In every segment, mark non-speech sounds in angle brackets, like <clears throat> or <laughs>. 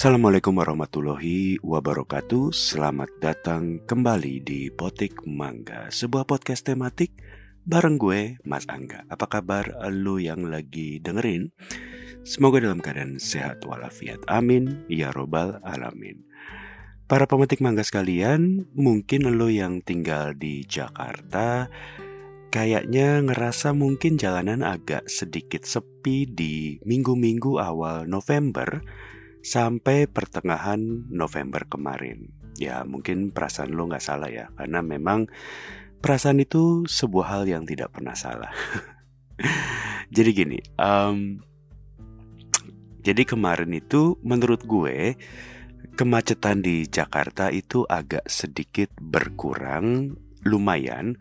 Assalamualaikum warahmatullahi wabarakatuh. Selamat datang kembali di Potik Mangga Sebuah podcast tematik bareng gue Mas Angga. Apa kabar lu yang lagi dengerin? Semoga dalam keadaan sehat walafiat. Amin. Ya robbal alamin. Para pemetik mangga sekalian Mungkin lu yang tinggal di Jakarta Kayaknya ngerasa mungkin jalanan agak sedikit sepi di minggu-minggu awal November sampai pertengahan November kemarin. Ya mungkin perasaan lo nggak salah ya, karena memang perasaan itu sebuah hal yang tidak pernah salah. <laughs> jadi gini, um, jadi kemarin itu menurut gue kemacetan di Jakarta itu agak sedikit berkurang, lumayan.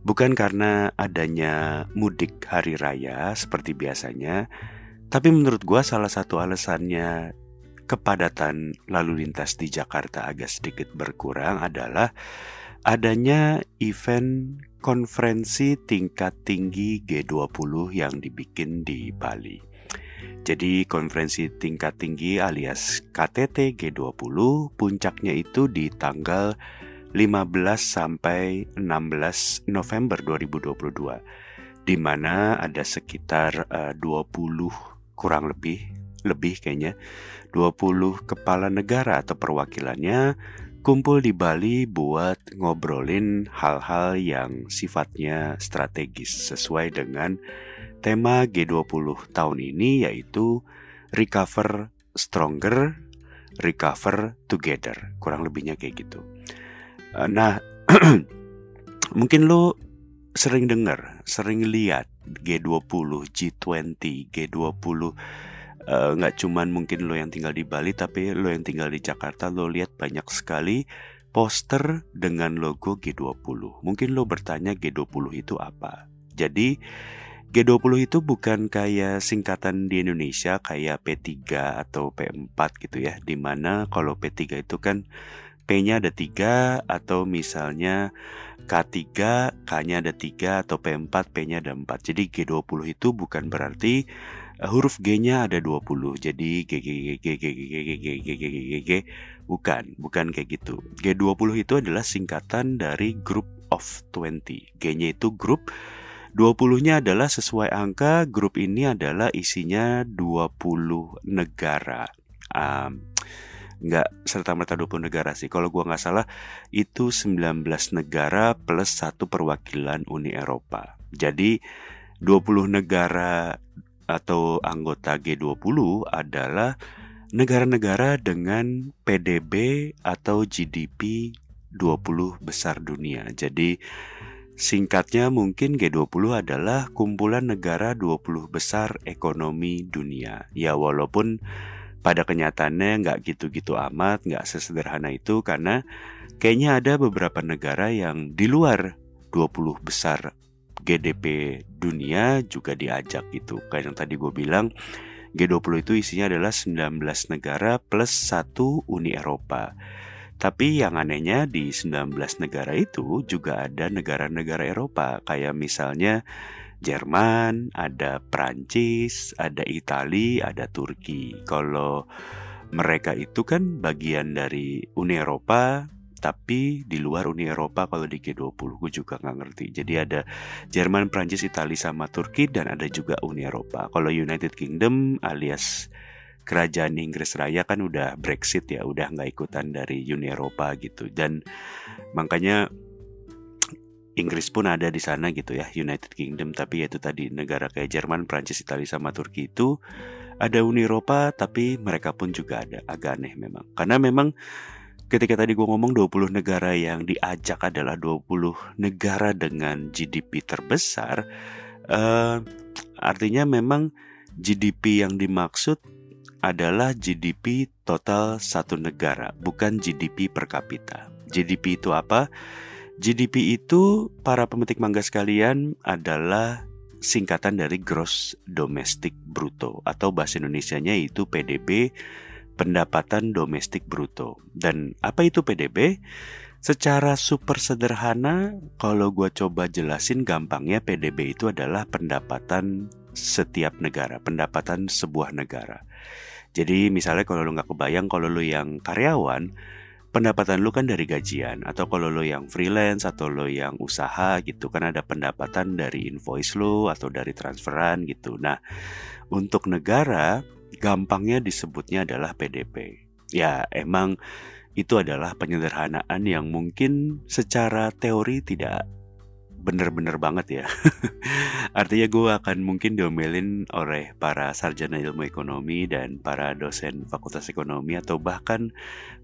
Bukan karena adanya mudik hari raya seperti biasanya, tapi menurut gue salah satu alasannya kepadatan lalu lintas di Jakarta agak sedikit berkurang adalah adanya event konferensi tingkat tinggi G20 yang dibikin di Bali. Jadi konferensi tingkat tinggi alias KTT G20 puncaknya itu di tanggal 15 sampai 16 November 2022 di mana ada sekitar uh, eh, 20 kurang lebih lebih kayaknya 20 kepala negara atau perwakilannya kumpul di Bali buat ngobrolin hal-hal yang sifatnya strategis sesuai dengan tema G20 tahun ini yaitu Recover Stronger, Recover Together. Kurang lebihnya kayak gitu. Eh, nah, <clears throat> mungkin lo sering dengar, sering lihat G20, G20, G20 Eh, nggak uh, cuman mungkin lo yang tinggal di Bali tapi lo yang tinggal di Jakarta lo lihat banyak sekali poster dengan logo G20. Mungkin lo bertanya G20 itu apa? Jadi G20 itu bukan kayak singkatan di Indonesia kayak P3 atau P4 gitu ya. Di mana kalau P3 itu kan P-nya ada tiga atau misalnya K3, K-nya ada tiga atau P4, P-nya ada empat. Jadi G20 itu bukan berarti huruf G-nya ada 20. Jadi G G G G G G G G G G G G G bukan, bukan kayak gitu. G20 itu adalah singkatan dari Group of 20. G-nya itu grup 20-nya adalah sesuai angka grup ini adalah isinya 20 negara. Um, nggak serta merta 20 negara sih. Kalau gua nggak salah itu 19 negara plus satu perwakilan Uni Eropa. Jadi 20 negara atau anggota G20 adalah negara-negara dengan PDB atau GDP 20 besar dunia. Jadi singkatnya mungkin G20 adalah kumpulan negara 20 besar ekonomi dunia. Ya walaupun pada kenyataannya nggak gitu-gitu amat, nggak sesederhana itu karena kayaknya ada beberapa negara yang di luar 20 besar GDP dunia juga diajak gitu. Kayak yang tadi gue bilang, G20 itu isinya adalah 19 negara plus satu Uni Eropa. Tapi yang anehnya di 19 negara itu juga ada negara-negara Eropa kayak misalnya Jerman, ada Prancis, ada Italia, ada Turki. Kalau mereka itu kan bagian dari Uni Eropa, tapi di luar Uni Eropa kalau di G20 gue juga nggak ngerti. Jadi ada Jerman, Prancis, Italia sama Turki dan ada juga Uni Eropa. Kalau United Kingdom alias kerajaan Inggris Raya kan udah Brexit ya udah nggak ikutan dari Uni Eropa gitu. Dan makanya Inggris pun ada di sana gitu ya United Kingdom. Tapi itu tadi negara kayak Jerman, Prancis, Italia sama Turki itu ada Uni Eropa tapi mereka pun juga ada. Agak aneh memang. Karena memang ketika tadi gue ngomong 20 negara yang diajak adalah 20 negara dengan GDP terbesar, uh, artinya memang GDP yang dimaksud adalah GDP total satu negara, bukan GDP per kapita. GDP itu apa? GDP itu para pemetik mangga sekalian adalah singkatan dari gross domestic bruto atau bahasa Indonesianya itu PDB pendapatan domestik bruto. Dan apa itu PDB? Secara super sederhana, kalau gue coba jelasin gampangnya PDB itu adalah pendapatan setiap negara, pendapatan sebuah negara. Jadi misalnya kalau lu nggak kebayang kalau lu yang karyawan, pendapatan lu kan dari gajian atau kalau lo yang freelance atau lo yang usaha gitu kan ada pendapatan dari invoice lo atau dari transferan gitu. Nah, untuk negara gampangnya disebutnya adalah PDP. Ya, emang itu adalah penyederhanaan yang mungkin secara teori tidak bener-bener banget ya. <laughs> Artinya gue akan mungkin diomelin oleh para sarjana ilmu ekonomi dan para dosen fakultas ekonomi atau bahkan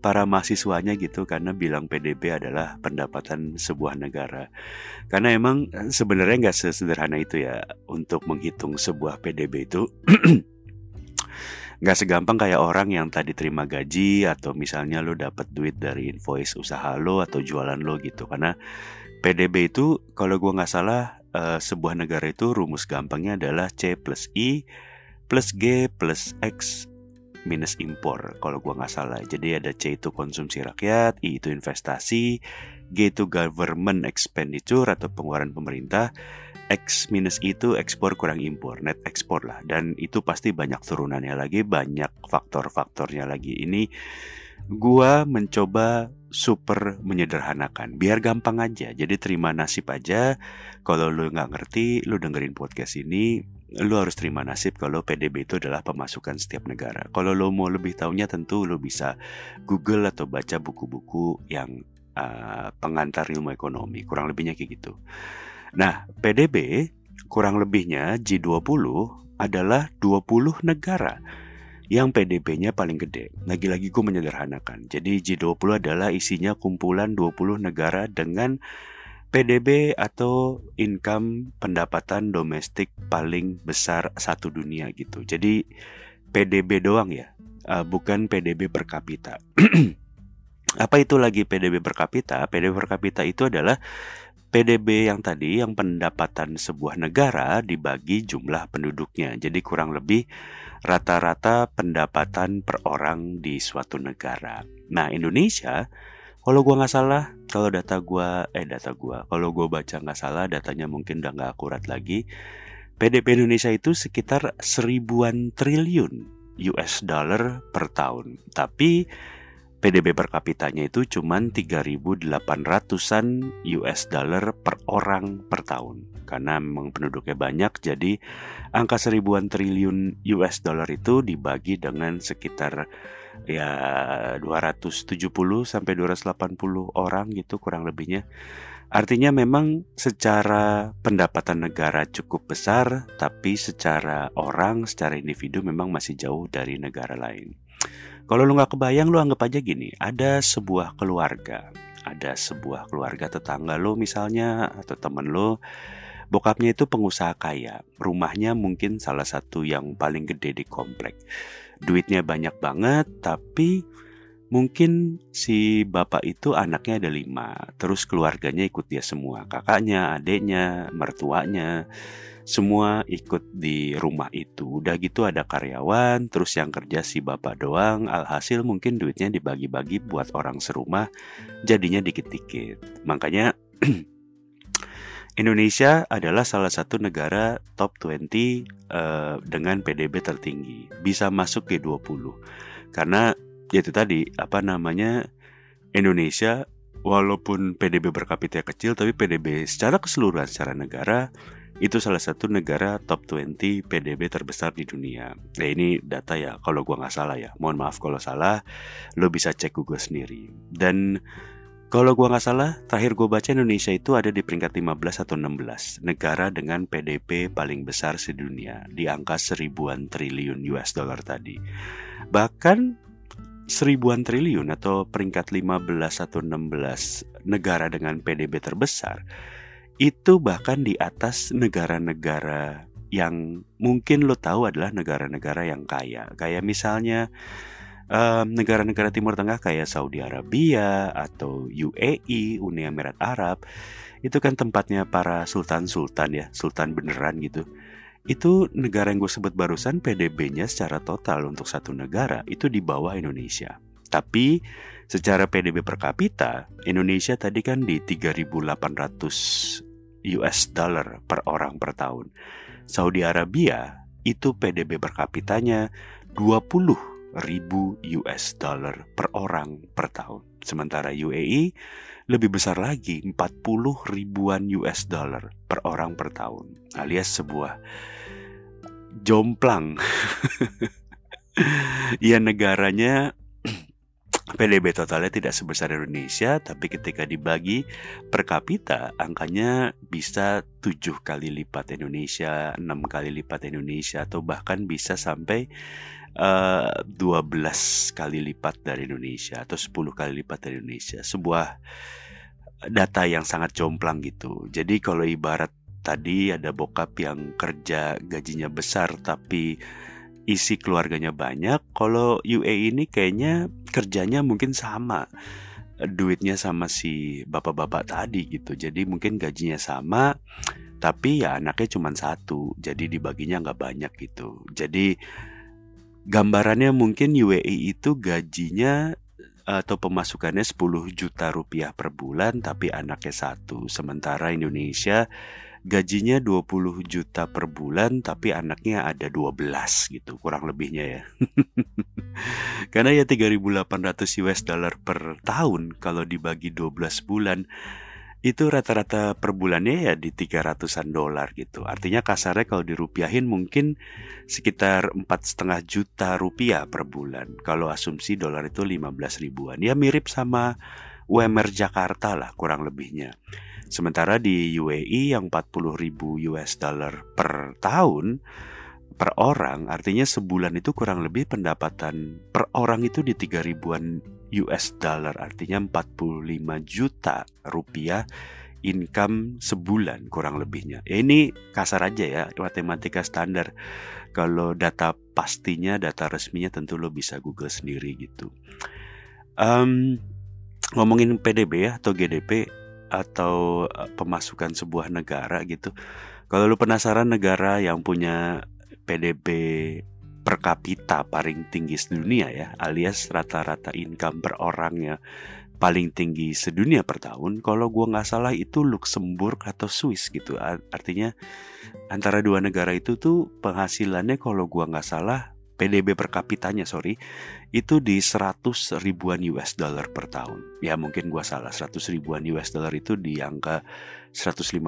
para mahasiswanya gitu karena bilang PDB adalah pendapatan sebuah negara. Karena emang sebenarnya nggak sesederhana itu ya untuk menghitung sebuah PDB itu. <clears throat> nggak segampang kayak orang yang tadi terima gaji atau misalnya lo dapat duit dari invoice usaha lo atau jualan lo gitu karena PDB itu kalau gue nggak salah uh, sebuah negara itu rumus gampangnya adalah C plus I plus G plus X minus impor kalau gue nggak salah. Jadi ada C itu konsumsi rakyat, I itu investasi, G itu government expenditure atau pengeluaran pemerintah, X minus itu ekspor kurang impor, net ekspor lah. Dan itu pasti banyak turunannya lagi, banyak faktor-faktornya lagi. Ini gua mencoba super menyederhanakan biar gampang aja jadi terima nasib aja kalau lu nggak ngerti lu dengerin podcast ini lu harus terima nasib kalau PDB itu adalah pemasukan setiap negara kalau lu mau lebih tahunya tentu lu bisa Google atau baca buku-buku yang uh, pengantar ilmu ekonomi kurang lebihnya kayak gitu nah PDB kurang lebihnya G20 adalah 20 negara yang PDB-nya paling gede. Lagi-lagi gue menyederhanakan. Jadi G20 adalah isinya kumpulan 20 negara dengan PDB atau income pendapatan domestik paling besar satu dunia gitu. Jadi PDB doang ya, uh, bukan PDB per kapita. <clears throat> Apa itu lagi PDB per kapita? PDB per kapita itu adalah PDB yang tadi yang pendapatan sebuah negara dibagi jumlah penduduknya. Jadi kurang lebih rata-rata pendapatan per orang di suatu negara. Nah Indonesia, kalau gua nggak salah, kalau data gua, eh data gua, kalau gua baca nggak salah, datanya mungkin udah nggak akurat lagi. PDB Indonesia itu sekitar seribuan triliun US dollar per tahun. Tapi PDB per kapitanya itu cuma 3.800an US dollar per orang per tahun. Karena memang penduduknya banyak, jadi angka seribuan triliun US dollar itu dibagi dengan sekitar ya 270 sampai 280 orang gitu kurang lebihnya. Artinya memang secara pendapatan negara cukup besar, tapi secara orang, secara individu memang masih jauh dari negara lain. Kalau lu nggak kebayang, lu anggap aja gini, ada sebuah keluarga, ada sebuah keluarga tetangga lo misalnya atau temen lo, bokapnya itu pengusaha kaya, rumahnya mungkin salah satu yang paling gede di komplek, duitnya banyak banget, tapi mungkin si bapak itu anaknya ada lima, terus keluarganya ikut dia semua, kakaknya, adiknya, mertuanya semua ikut di rumah itu. Udah gitu ada karyawan, terus yang kerja si bapak doang. Alhasil mungkin duitnya dibagi-bagi buat orang serumah, jadinya dikit-dikit. Makanya <clears throat> Indonesia adalah salah satu negara top 20 uh, eh, dengan PDB tertinggi, bisa masuk ke 20. Karena itu tadi apa namanya Indonesia walaupun PDB per kapita kecil tapi PDB secara keseluruhan secara negara itu salah satu negara top 20 PDB terbesar di dunia. Nah ini data ya, kalau gua nggak salah ya. Mohon maaf kalau salah, lo bisa cek Google sendiri. Dan kalau gua nggak salah, terakhir gue baca Indonesia itu ada di peringkat 15 atau 16 negara dengan PDB paling besar sedunia di angka seribuan triliun US dollar tadi. Bahkan seribuan triliun atau peringkat 15 atau 16 negara dengan PDB terbesar itu bahkan di atas negara-negara yang mungkin lo tahu adalah negara-negara yang kaya. Kayak misalnya negara-negara um, Timur Tengah kayak Saudi Arabia atau UAE, Uni Emirat Arab. Itu kan tempatnya para sultan-sultan ya, sultan beneran gitu. Itu negara yang gue sebut barusan PDB-nya secara total untuk satu negara itu di bawah Indonesia. Tapi secara PDB per kapita, Indonesia tadi kan di 3.800 US dollar per orang per tahun. Saudi Arabia itu PDB per kapitanya 20 ribu US dollar per orang per tahun. Sementara UAE lebih besar lagi 40 ribuan US dollar per orang per tahun alias sebuah jomplang. <laughs> Ya negaranya <clears throat> PDB totalnya tidak sebesar Indonesia, tapi ketika dibagi per kapita, angkanya bisa tujuh kali lipat Indonesia, enam kali lipat Indonesia, atau bahkan bisa sampai uh, eh, 12 kali lipat dari Indonesia, atau 10 kali lipat dari Indonesia. Sebuah data yang sangat jomplang gitu. Jadi kalau ibarat tadi ada bokap yang kerja gajinya besar, tapi isi keluarganya banyak. Kalau UA ini kayaknya kerjanya mungkin sama duitnya sama si bapak-bapak tadi gitu. Jadi mungkin gajinya sama, tapi ya anaknya cuma satu. Jadi dibaginya nggak banyak gitu. Jadi gambarannya mungkin UAE itu gajinya atau pemasukannya 10 juta rupiah per bulan tapi anaknya satu. Sementara Indonesia gajinya 20 juta per bulan tapi anaknya ada 12 gitu kurang lebihnya ya <laughs> karena ya 3800 US dollar per tahun kalau dibagi 12 bulan itu rata-rata per bulannya ya di 300-an dolar gitu. Artinya kasarnya kalau dirupiahin mungkin sekitar empat setengah juta rupiah per bulan. Kalau asumsi dolar itu 15 ribuan. Ya mirip sama UMR Jakarta lah kurang lebihnya. Sementara di UAE yang 40 ribu US dollar per tahun per orang artinya sebulan itu kurang lebih pendapatan per orang itu di 3 ribuan US dollar artinya 45 juta rupiah income sebulan kurang lebihnya. Ya ini kasar aja ya matematika standar. Kalau data pastinya, data resminya tentu lo bisa Google sendiri gitu. Um, ngomongin PDB ya atau GDP, atau e, pemasukan sebuah negara gitu. Kalau lu penasaran negara yang punya PDB per kapita paling tinggi sedunia ya, alias rata-rata income per orangnya paling tinggi sedunia per tahun, kalau gua nggak salah itu Luxembourg atau Swiss gitu. Artinya antara dua negara itu tuh penghasilannya kalau gua nggak salah PDB per kapitanya sorry itu di 100 ribuan US dollar per tahun. Ya mungkin gua salah 100 ribuan US dollar itu di angka 150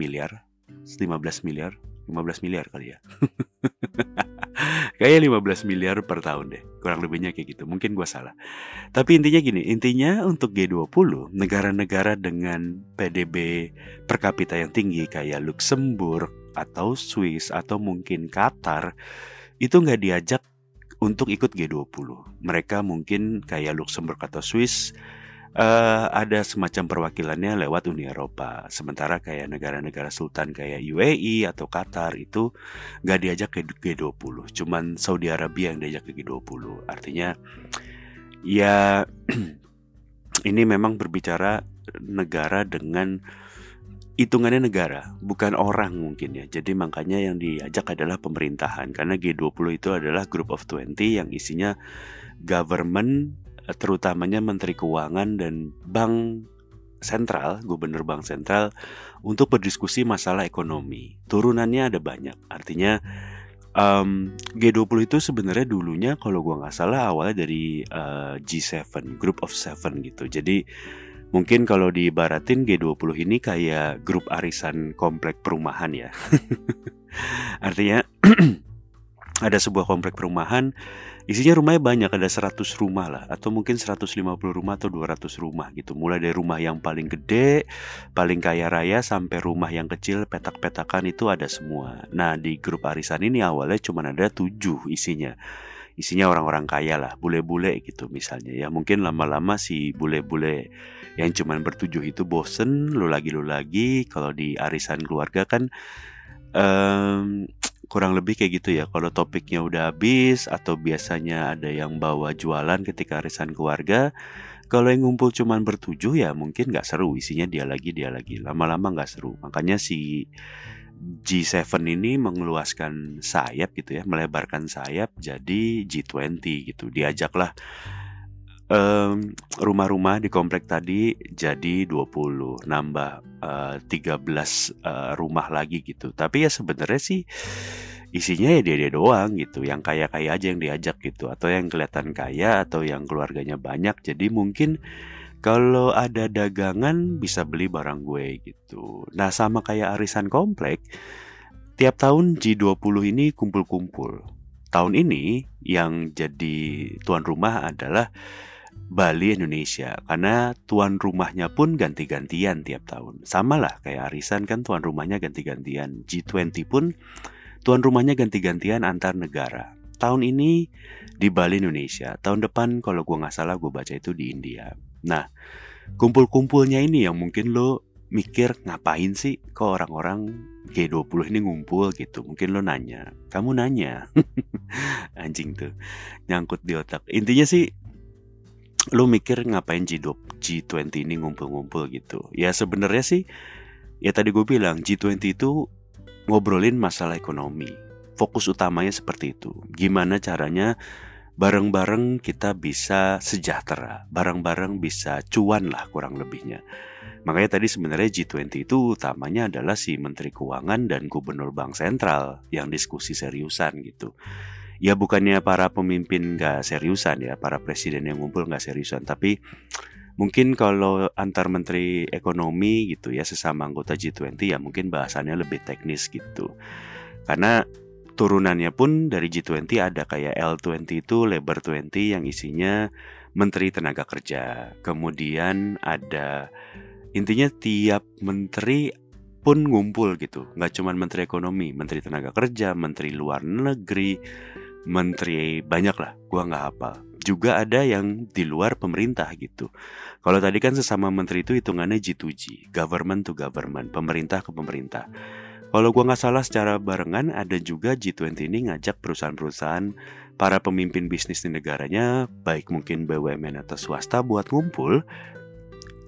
miliar, 15 miliar, 15 miliar kali ya. <laughs> Kayaknya 15 miliar per tahun deh. Kurang lebihnya kayak gitu. Mungkin gua salah. Tapi intinya gini, intinya untuk G20, negara-negara dengan PDB per kapita yang tinggi kayak Luxembourg atau Swiss atau mungkin Qatar itu nggak diajak untuk ikut G20. Mereka mungkin kayak Luxembourg atau Swiss uh, ada semacam perwakilannya lewat Uni Eropa. Sementara kayak negara-negara sultan kayak UAE atau Qatar itu nggak diajak ke G20. Cuman Saudi Arabia yang diajak ke G20. Artinya ya <clears throat> ini memang berbicara negara dengan hitungannya negara, bukan orang mungkin ya. Jadi makanya yang diajak adalah pemerintahan karena G20 itu adalah group of 20 yang isinya government terutamanya menteri keuangan dan bank sentral, gubernur bank sentral untuk berdiskusi masalah ekonomi. Turunannya ada banyak. Artinya um, G20 itu sebenarnya dulunya kalau gua nggak salah awalnya dari uh, G7, group of seven gitu. Jadi Mungkin kalau diibaratin G20 ini kayak grup arisan komplek perumahan ya. <laughs> Artinya <clears throat> ada sebuah komplek perumahan isinya rumahnya banyak ada 100 rumah lah atau mungkin 150 rumah atau 200 rumah gitu. Mulai dari rumah yang paling gede, paling kaya raya sampai rumah yang kecil petak-petakan itu ada semua. Nah, di grup arisan ini awalnya cuma ada 7 isinya isinya orang-orang kaya lah, bule-bule gitu misalnya. Ya mungkin lama-lama si bule-bule yang cuman bertujuh itu bosen, lu lagi lu lagi. Kalau di arisan keluarga kan um, kurang lebih kayak gitu ya. Kalau topiknya udah habis atau biasanya ada yang bawa jualan ketika arisan keluarga. Kalau yang ngumpul cuman bertujuh ya mungkin nggak seru isinya dia lagi dia lagi lama-lama nggak seru makanya si G7 ini mengeluaskan sayap gitu ya, melebarkan sayap jadi G20 gitu. Diajaklah um, rumah-rumah di komplek tadi jadi 20, nambah uh, 13 uh, rumah lagi gitu. Tapi ya sebenarnya sih isinya ya dia dia doang gitu yang kaya kaya aja yang diajak gitu atau yang kelihatan kaya atau yang keluarganya banyak. Jadi mungkin kalau ada dagangan bisa beli barang gue gitu. Nah sama kayak arisan komplek tiap tahun G20 ini kumpul-kumpul. Tahun ini yang jadi tuan rumah adalah Bali Indonesia karena tuan rumahnya pun ganti-gantian tiap tahun. Sama lah kayak arisan kan tuan rumahnya ganti-gantian. G20 pun tuan rumahnya ganti-gantian antar negara. Tahun ini di Bali Indonesia, tahun depan kalau gue nggak salah gue baca itu di India. Nah, kumpul-kumpulnya ini yang mungkin lo mikir ngapain sih kok orang-orang G20 ini ngumpul gitu mungkin lo nanya kamu nanya <laughs> anjing tuh nyangkut di otak intinya sih lo mikir ngapain G20 G20 ini ngumpul-ngumpul gitu. Ya sebenarnya sih ya tadi gue bilang G20 itu ngobrolin masalah ekonomi. Fokus utamanya seperti itu. Gimana caranya bareng-bareng kita bisa sejahtera bareng-bareng bisa cuan lah kurang lebihnya. Makanya tadi sebenarnya G20 itu utamanya adalah si Menteri Keuangan dan Gubernur Bank Sentral yang diskusi seriusan gitu. Ya bukannya para pemimpin gak seriusan ya, para presiden yang ngumpul gak seriusan, tapi mungkin kalau antar menteri ekonomi gitu ya sesama anggota G20 ya mungkin bahasannya lebih teknis gitu. Karena turunannya pun dari G20 ada kayak L20 itu Labor 20 yang isinya Menteri Tenaga Kerja. Kemudian ada intinya tiap menteri pun ngumpul gitu nggak cuma menteri ekonomi menteri tenaga kerja menteri luar negeri menteri banyak lah gua nggak hafal. Juga ada yang di luar pemerintah gitu. Kalau tadi kan sesama menteri itu hitungannya G2G government to government pemerintah ke pemerintah. Kalau gua nggak salah secara barengan ada juga G20 ini ngajak perusahaan-perusahaan para pemimpin bisnis di negaranya baik mungkin BUMN atau swasta buat ngumpul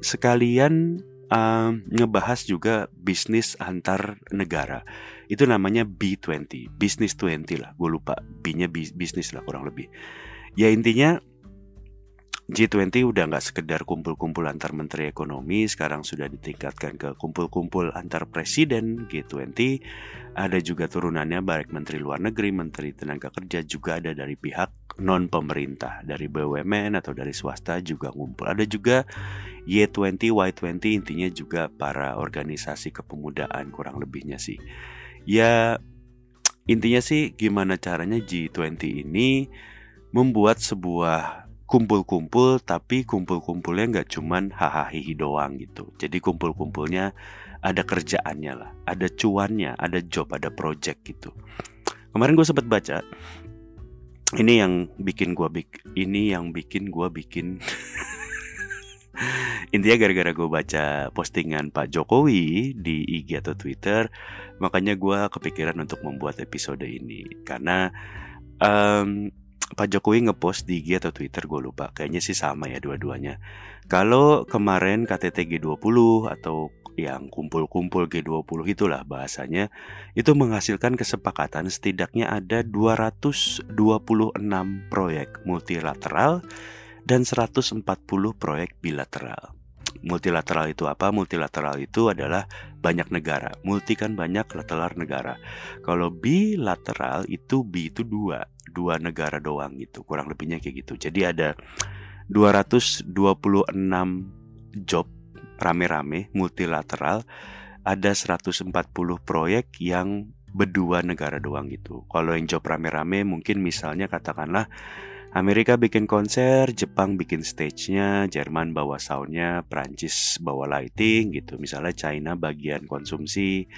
sekalian uh, ngebahas juga bisnis antar negara. Itu namanya B20, bisnis 20 lah. Gue lupa B-nya bisnis lah kurang lebih. Ya intinya G20 udah nggak sekedar kumpul-kumpul antar menteri ekonomi, sekarang sudah ditingkatkan ke kumpul-kumpul antar presiden G20. Ada juga turunannya baik menteri luar negeri, menteri tenaga kerja juga ada dari pihak non pemerintah, dari BUMN atau dari swasta juga ngumpul. Ada juga Y20, Y20 intinya juga para organisasi kepemudaan kurang lebihnya sih. Ya intinya sih gimana caranya G20 ini membuat sebuah kumpul-kumpul tapi kumpul-kumpulnya nggak cuman hahaha doang gitu. Jadi kumpul-kumpulnya ada kerjaannya lah ada cuannya ada job ada project gitu. Kemarin gue sempat baca ini yang bikin gue bik ini yang bikin gue bikin <laughs> intinya gara-gara gue baca postingan Pak Jokowi di IG atau Twitter makanya gue kepikiran untuk membuat episode ini. Karena um, Pak Jokowi ngepost di IG atau Twitter gue lupa. Kayaknya sih sama ya dua-duanya. Kalau kemarin KTT G20 atau yang kumpul-kumpul G20 itulah bahasanya Itu menghasilkan kesepakatan setidaknya ada 226 proyek multilateral dan 140 proyek bilateral Multilateral itu apa? Multilateral itu adalah banyak negara. Multi kan banyak, lateral negara. Kalau bilateral itu B itu dua, dua negara doang gitu. Kurang lebihnya kayak gitu. Jadi ada 226 job rame-rame multilateral. Ada 140 proyek yang berdua negara doang gitu. Kalau yang job rame-rame mungkin misalnya katakanlah Amerika bikin konser, Jepang bikin stage-nya, Jerman bawa sound-nya, Prancis bawa lighting gitu. Misalnya China bagian konsumsi,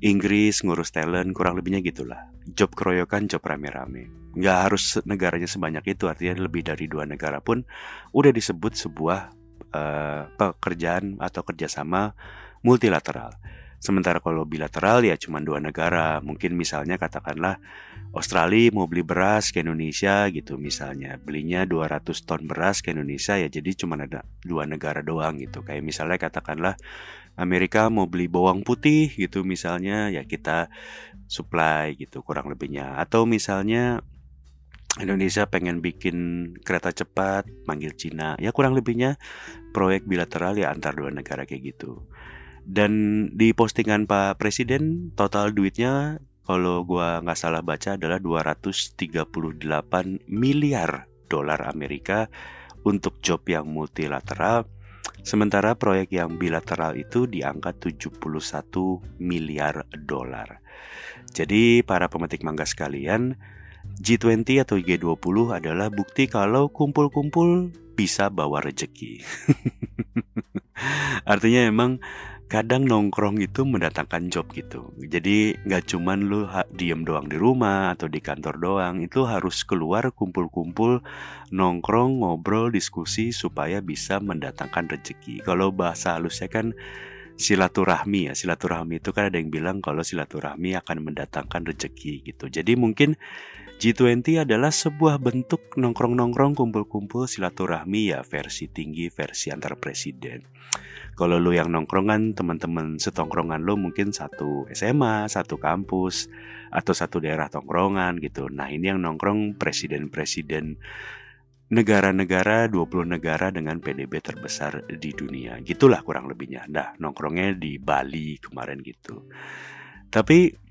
Inggris ngurus talent, kurang lebihnya gitulah. Job keroyokan, job rame-rame. Nggak harus negaranya sebanyak itu, artinya lebih dari dua negara pun udah disebut sebuah uh, pekerjaan atau kerjasama multilateral. Sementara kalau bilateral ya cuma dua negara, mungkin misalnya katakanlah Australia mau beli beras ke Indonesia gitu misalnya. Belinya 200 ton beras ke Indonesia ya jadi cuma ada dua negara doang gitu. Kayak misalnya katakanlah Amerika mau beli bawang putih gitu misalnya ya kita supply gitu kurang lebihnya. Atau misalnya Indonesia pengen bikin kereta cepat manggil Cina. Ya kurang lebihnya proyek bilateral ya antar dua negara kayak gitu dan di postingan Pak Presiden total duitnya kalau gua nggak salah baca adalah 238 miliar dolar Amerika untuk job yang multilateral Sementara proyek yang bilateral itu di angka 71 miliar dolar. Jadi para pemetik mangga sekalian, G20 atau G20 adalah bukti kalau kumpul-kumpul bisa bawa rejeki. <laughs> Artinya emang kadang nongkrong itu mendatangkan job gitu. Jadi nggak cuman lu diem doang di rumah atau di kantor doang, itu harus keluar kumpul-kumpul, nongkrong, ngobrol, diskusi supaya bisa mendatangkan rezeki. Kalau bahasa halusnya kan silaturahmi ya. Silaturahmi itu kan ada yang bilang kalau silaturahmi akan mendatangkan rezeki gitu. Jadi mungkin G20 adalah sebuah bentuk nongkrong-nongkrong kumpul-kumpul silaturahmi ya versi tinggi versi antar presiden. Kalau lu yang nongkrongan teman-teman setongkrongan lu mungkin satu SMA, satu kampus atau satu daerah tongkrongan gitu. Nah, ini yang nongkrong presiden-presiden negara-negara 20 negara dengan PDB terbesar di dunia. Gitulah kurang lebihnya. Nah, nongkrongnya di Bali kemarin gitu. Tapi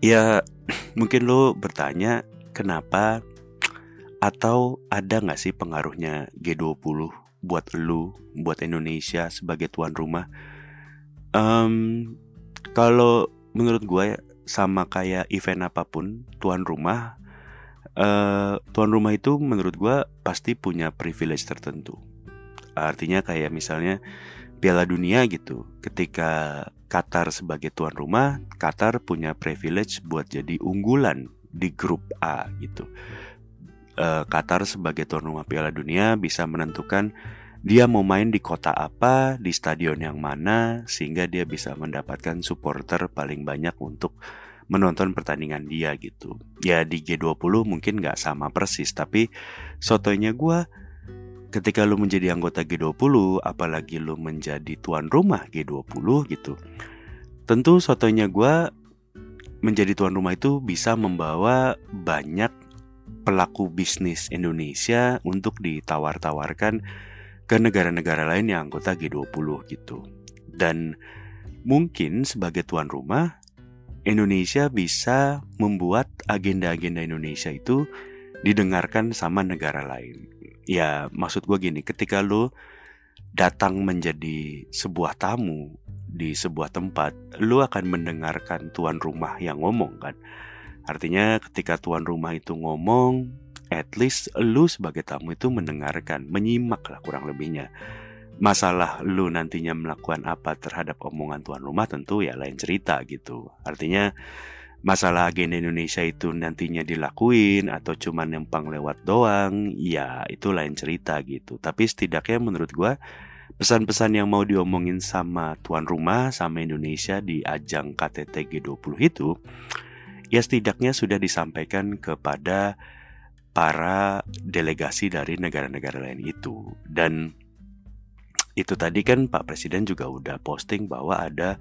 ya <clears throat> mungkin lo bertanya kenapa atau ada nggak sih pengaruhnya G20 buat lu, buat Indonesia sebagai tuan rumah. Um, kalau menurut gue sama kayak event apa pun, tuan rumah, uh, tuan rumah itu menurut gue pasti punya privilege tertentu. Artinya kayak misalnya Piala Dunia gitu, ketika Qatar sebagai tuan rumah, Qatar punya privilege buat jadi unggulan di grup A gitu uh, Qatar sebagai tuan rumah Piala Dunia bisa menentukan dia mau main di kota apa, di stadion yang mana, sehingga dia bisa mendapatkan supporter paling banyak untuk menonton pertandingan dia gitu. Ya di G20 mungkin nggak sama persis, tapi sotonya gue ketika lu menjadi anggota G20, apalagi lu menjadi tuan rumah G20 gitu. Tentu sotonya gue menjadi tuan rumah itu bisa membawa banyak pelaku bisnis Indonesia untuk ditawar-tawarkan ke negara-negara lain yang anggota G20 gitu. Dan mungkin sebagai tuan rumah, Indonesia bisa membuat agenda-agenda Indonesia itu didengarkan sama negara lain. Ya, maksud gue gini, ketika lo datang menjadi sebuah tamu di sebuah tempat, lo akan mendengarkan tuan rumah yang ngomong kan. Artinya ketika tuan rumah itu ngomong, at least lu sebagai tamu itu mendengarkan, menyimak lah kurang lebihnya. Masalah lu nantinya melakukan apa terhadap omongan tuan rumah tentu ya lain cerita gitu. Artinya masalah agenda Indonesia itu nantinya dilakuin atau cuma nempang lewat doang, ya itu lain cerita gitu. Tapi setidaknya menurut gua pesan-pesan yang mau diomongin sama tuan rumah sama Indonesia di ajang KTT G20 itu ya setidaknya sudah disampaikan kepada para delegasi dari negara-negara lain itu dan itu tadi kan Pak Presiden juga udah posting bahwa ada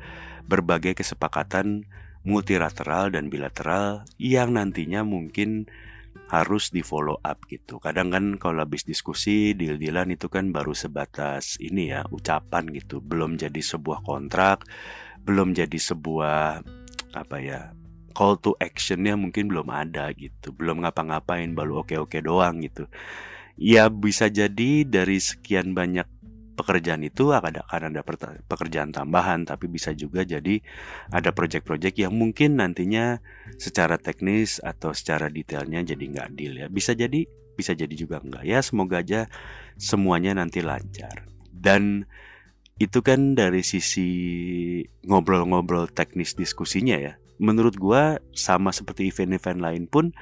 berbagai kesepakatan multilateral dan bilateral yang nantinya mungkin harus di follow up gitu. Kadang kan kalau habis diskusi deal-dealan itu kan baru sebatas ini ya ucapan gitu, belum jadi sebuah kontrak, belum jadi sebuah apa ya call to actionnya mungkin belum ada gitu. Belum ngapa-ngapain baru oke-oke doang gitu. Ya bisa jadi dari sekian banyak pekerjaan itu akan ada, pekerjaan tambahan tapi bisa juga jadi ada project-project yang mungkin nantinya secara teknis atau secara detailnya jadi nggak deal ya. Bisa jadi bisa jadi juga enggak ya. Semoga aja semuanya nanti lancar. Dan itu kan dari sisi ngobrol-ngobrol teknis diskusinya ya. Menurut gue sama seperti event-event lain pun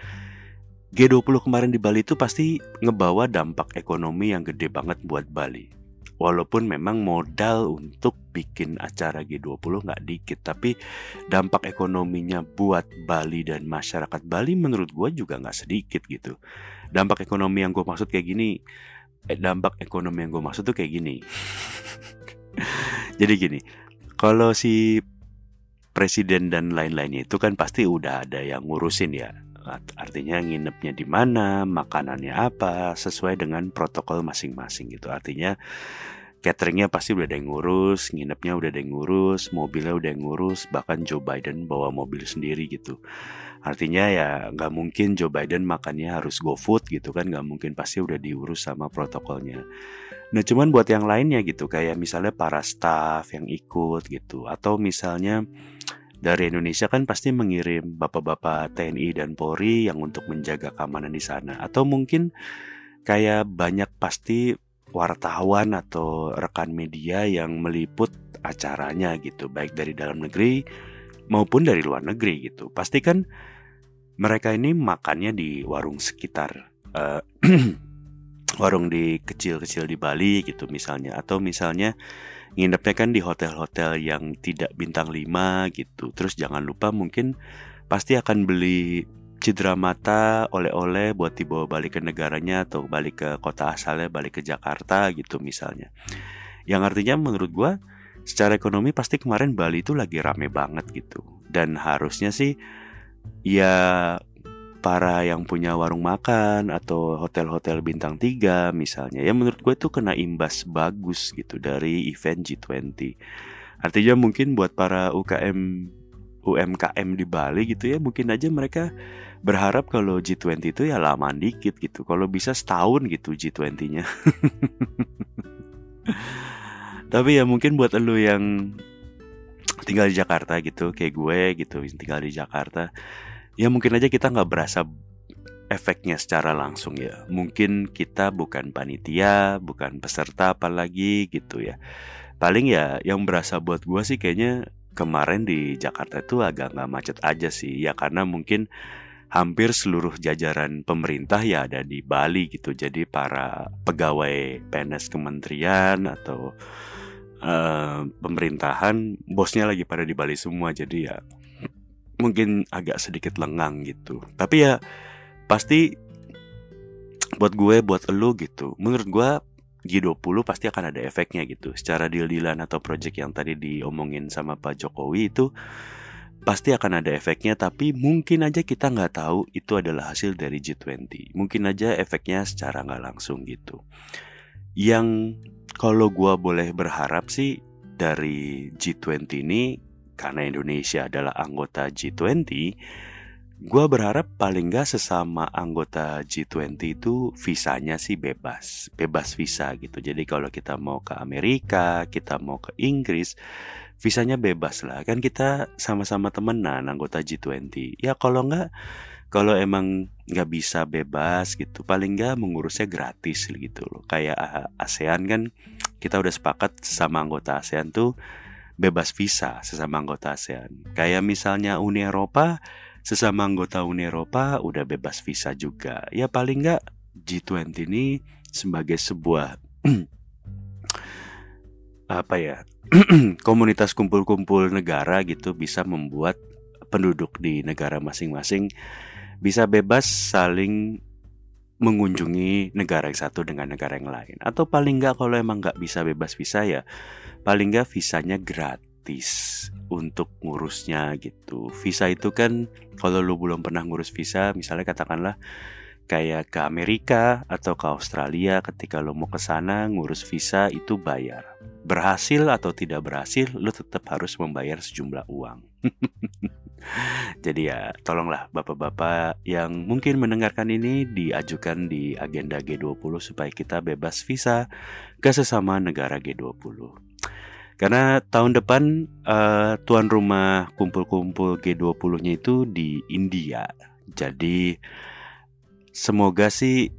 G20 kemarin di Bali itu pasti ngebawa dampak ekonomi yang gede banget buat Bali. Walaupun memang modal untuk bikin acara G20 nggak dikit, tapi dampak ekonominya buat Bali dan masyarakat Bali menurut gue juga nggak sedikit gitu. Dampak ekonomi yang gue maksud kayak gini, eh, dampak ekonomi yang gue maksud tuh kayak gini. <laughs> Jadi gini, kalau si presiden dan lain-lainnya itu kan pasti udah ada yang ngurusin ya. Artinya nginepnya di mana, makanannya apa, sesuai dengan protokol masing-masing gitu. Artinya cateringnya pasti udah ada yang ngurus, nginepnya udah ada yang ngurus, mobilnya udah yang ngurus, bahkan Joe Biden bawa mobil sendiri gitu. Artinya ya nggak mungkin Joe Biden makannya harus go food gitu kan, nggak mungkin pasti udah diurus sama protokolnya. Nah cuman buat yang lainnya gitu, kayak misalnya para staff yang ikut gitu, atau misalnya dari Indonesia kan pasti mengirim bapak-bapak TNI dan Polri yang untuk menjaga keamanan di sana, atau mungkin kayak banyak pasti wartawan atau rekan media yang meliput acaranya gitu, baik dari dalam negeri maupun dari luar negeri gitu. Pastikan mereka ini makannya di warung sekitar uh, <clears throat> warung di kecil-kecil di Bali gitu misalnya. Atau misalnya nginepnya kan di hotel-hotel yang tidak bintang 5 gitu. Terus jangan lupa mungkin pasti akan beli cedera mata oleh-oleh buat dibawa balik ke negaranya atau balik ke kota asalnya balik ke Jakarta gitu misalnya yang artinya menurut gue secara ekonomi pasti kemarin Bali itu lagi rame banget gitu dan harusnya sih ya para yang punya warung makan atau hotel-hotel bintang 3 misalnya. Ya menurut gue itu kena imbas bagus gitu dari event G20 artinya mungkin buat para UKM UMKM di Bali gitu ya mungkin aja mereka berharap kalau G20 itu ya lama dikit gitu. Kalau bisa setahun gitu G20-nya <laughs> tapi ya mungkin buat lu yang tinggal di Jakarta gitu kayak gue gitu tinggal di Jakarta ya mungkin aja kita nggak berasa efeknya secara langsung ya. Mungkin kita bukan panitia bukan peserta apalagi gitu ya. Paling ya yang berasa buat gue sih kayaknya kemarin di Jakarta itu agak nggak macet aja sih. Ya karena mungkin hampir seluruh jajaran pemerintah ya ada di Bali gitu. Jadi para pegawai PNS kementerian atau uh, pemerintahan bosnya lagi pada di Bali semua. Jadi ya mungkin agak sedikit lengang gitu tapi ya pasti buat gue buat elu gitu menurut gue G20 pasti akan ada efeknya gitu. Secara deal-dealan atau project yang tadi diomongin sama Pak Jokowi itu pasti akan ada efeknya tapi mungkin aja kita nggak tahu itu adalah hasil dari G20. Mungkin aja efeknya secara nggak langsung gitu. Yang kalau gue boleh berharap sih dari G20 ini karena Indonesia adalah anggota G20 Gua berharap paling gak sesama anggota G20 itu visanya sih bebas, bebas visa gitu. Jadi kalau kita mau ke Amerika, kita mau ke Inggris, visanya bebas lah. Kan kita sama-sama temenan anggota G20. Ya kalau nggak, kalau emang nggak bisa bebas gitu, paling nggak mengurusnya gratis gitu loh. Kayak ASEAN kan kita udah sepakat sama anggota ASEAN tuh bebas visa sesama anggota ASEAN. Kayak misalnya Uni Eropa sesama anggota Uni Eropa udah bebas visa juga. Ya paling nggak G20 ini sebagai sebuah <clears throat> apa ya <clears throat> komunitas kumpul-kumpul negara gitu bisa membuat penduduk di negara masing-masing bisa bebas saling mengunjungi negara yang satu dengan negara yang lain atau paling nggak kalau emang nggak bisa bebas visa ya paling nggak visanya gratis untuk ngurusnya gitu. Visa itu kan kalau lu belum pernah ngurus visa, misalnya katakanlah kayak ke Amerika atau ke Australia ketika lo mau ke sana ngurus visa itu bayar. Berhasil atau tidak berhasil, lo tetap harus membayar sejumlah uang. <laughs> <laughs> Jadi ya tolonglah bapak-bapak yang mungkin mendengarkan ini diajukan di agenda G20 supaya kita bebas visa ke sesama negara G20. Karena tahun depan uh, tuan rumah kumpul-kumpul G20-nya itu di India. Jadi semoga sih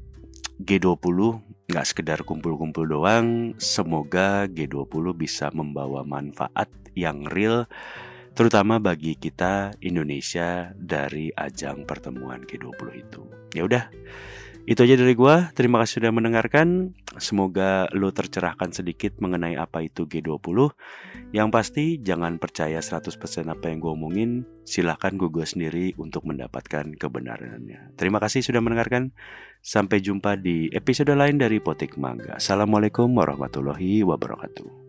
G20 nggak sekedar kumpul-kumpul doang, semoga G20 bisa membawa manfaat yang real terutama bagi kita Indonesia dari ajang pertemuan G20 itu. Ya udah, itu aja dari gue, terima kasih sudah mendengarkan. Semoga lo tercerahkan sedikit mengenai apa itu G20. Yang pasti jangan percaya 100% apa yang gue omongin. Silahkan Google sendiri untuk mendapatkan kebenarannya. Terima kasih sudah mendengarkan. Sampai jumpa di episode lain dari Potik Mangga. Assalamualaikum warahmatullahi wabarakatuh.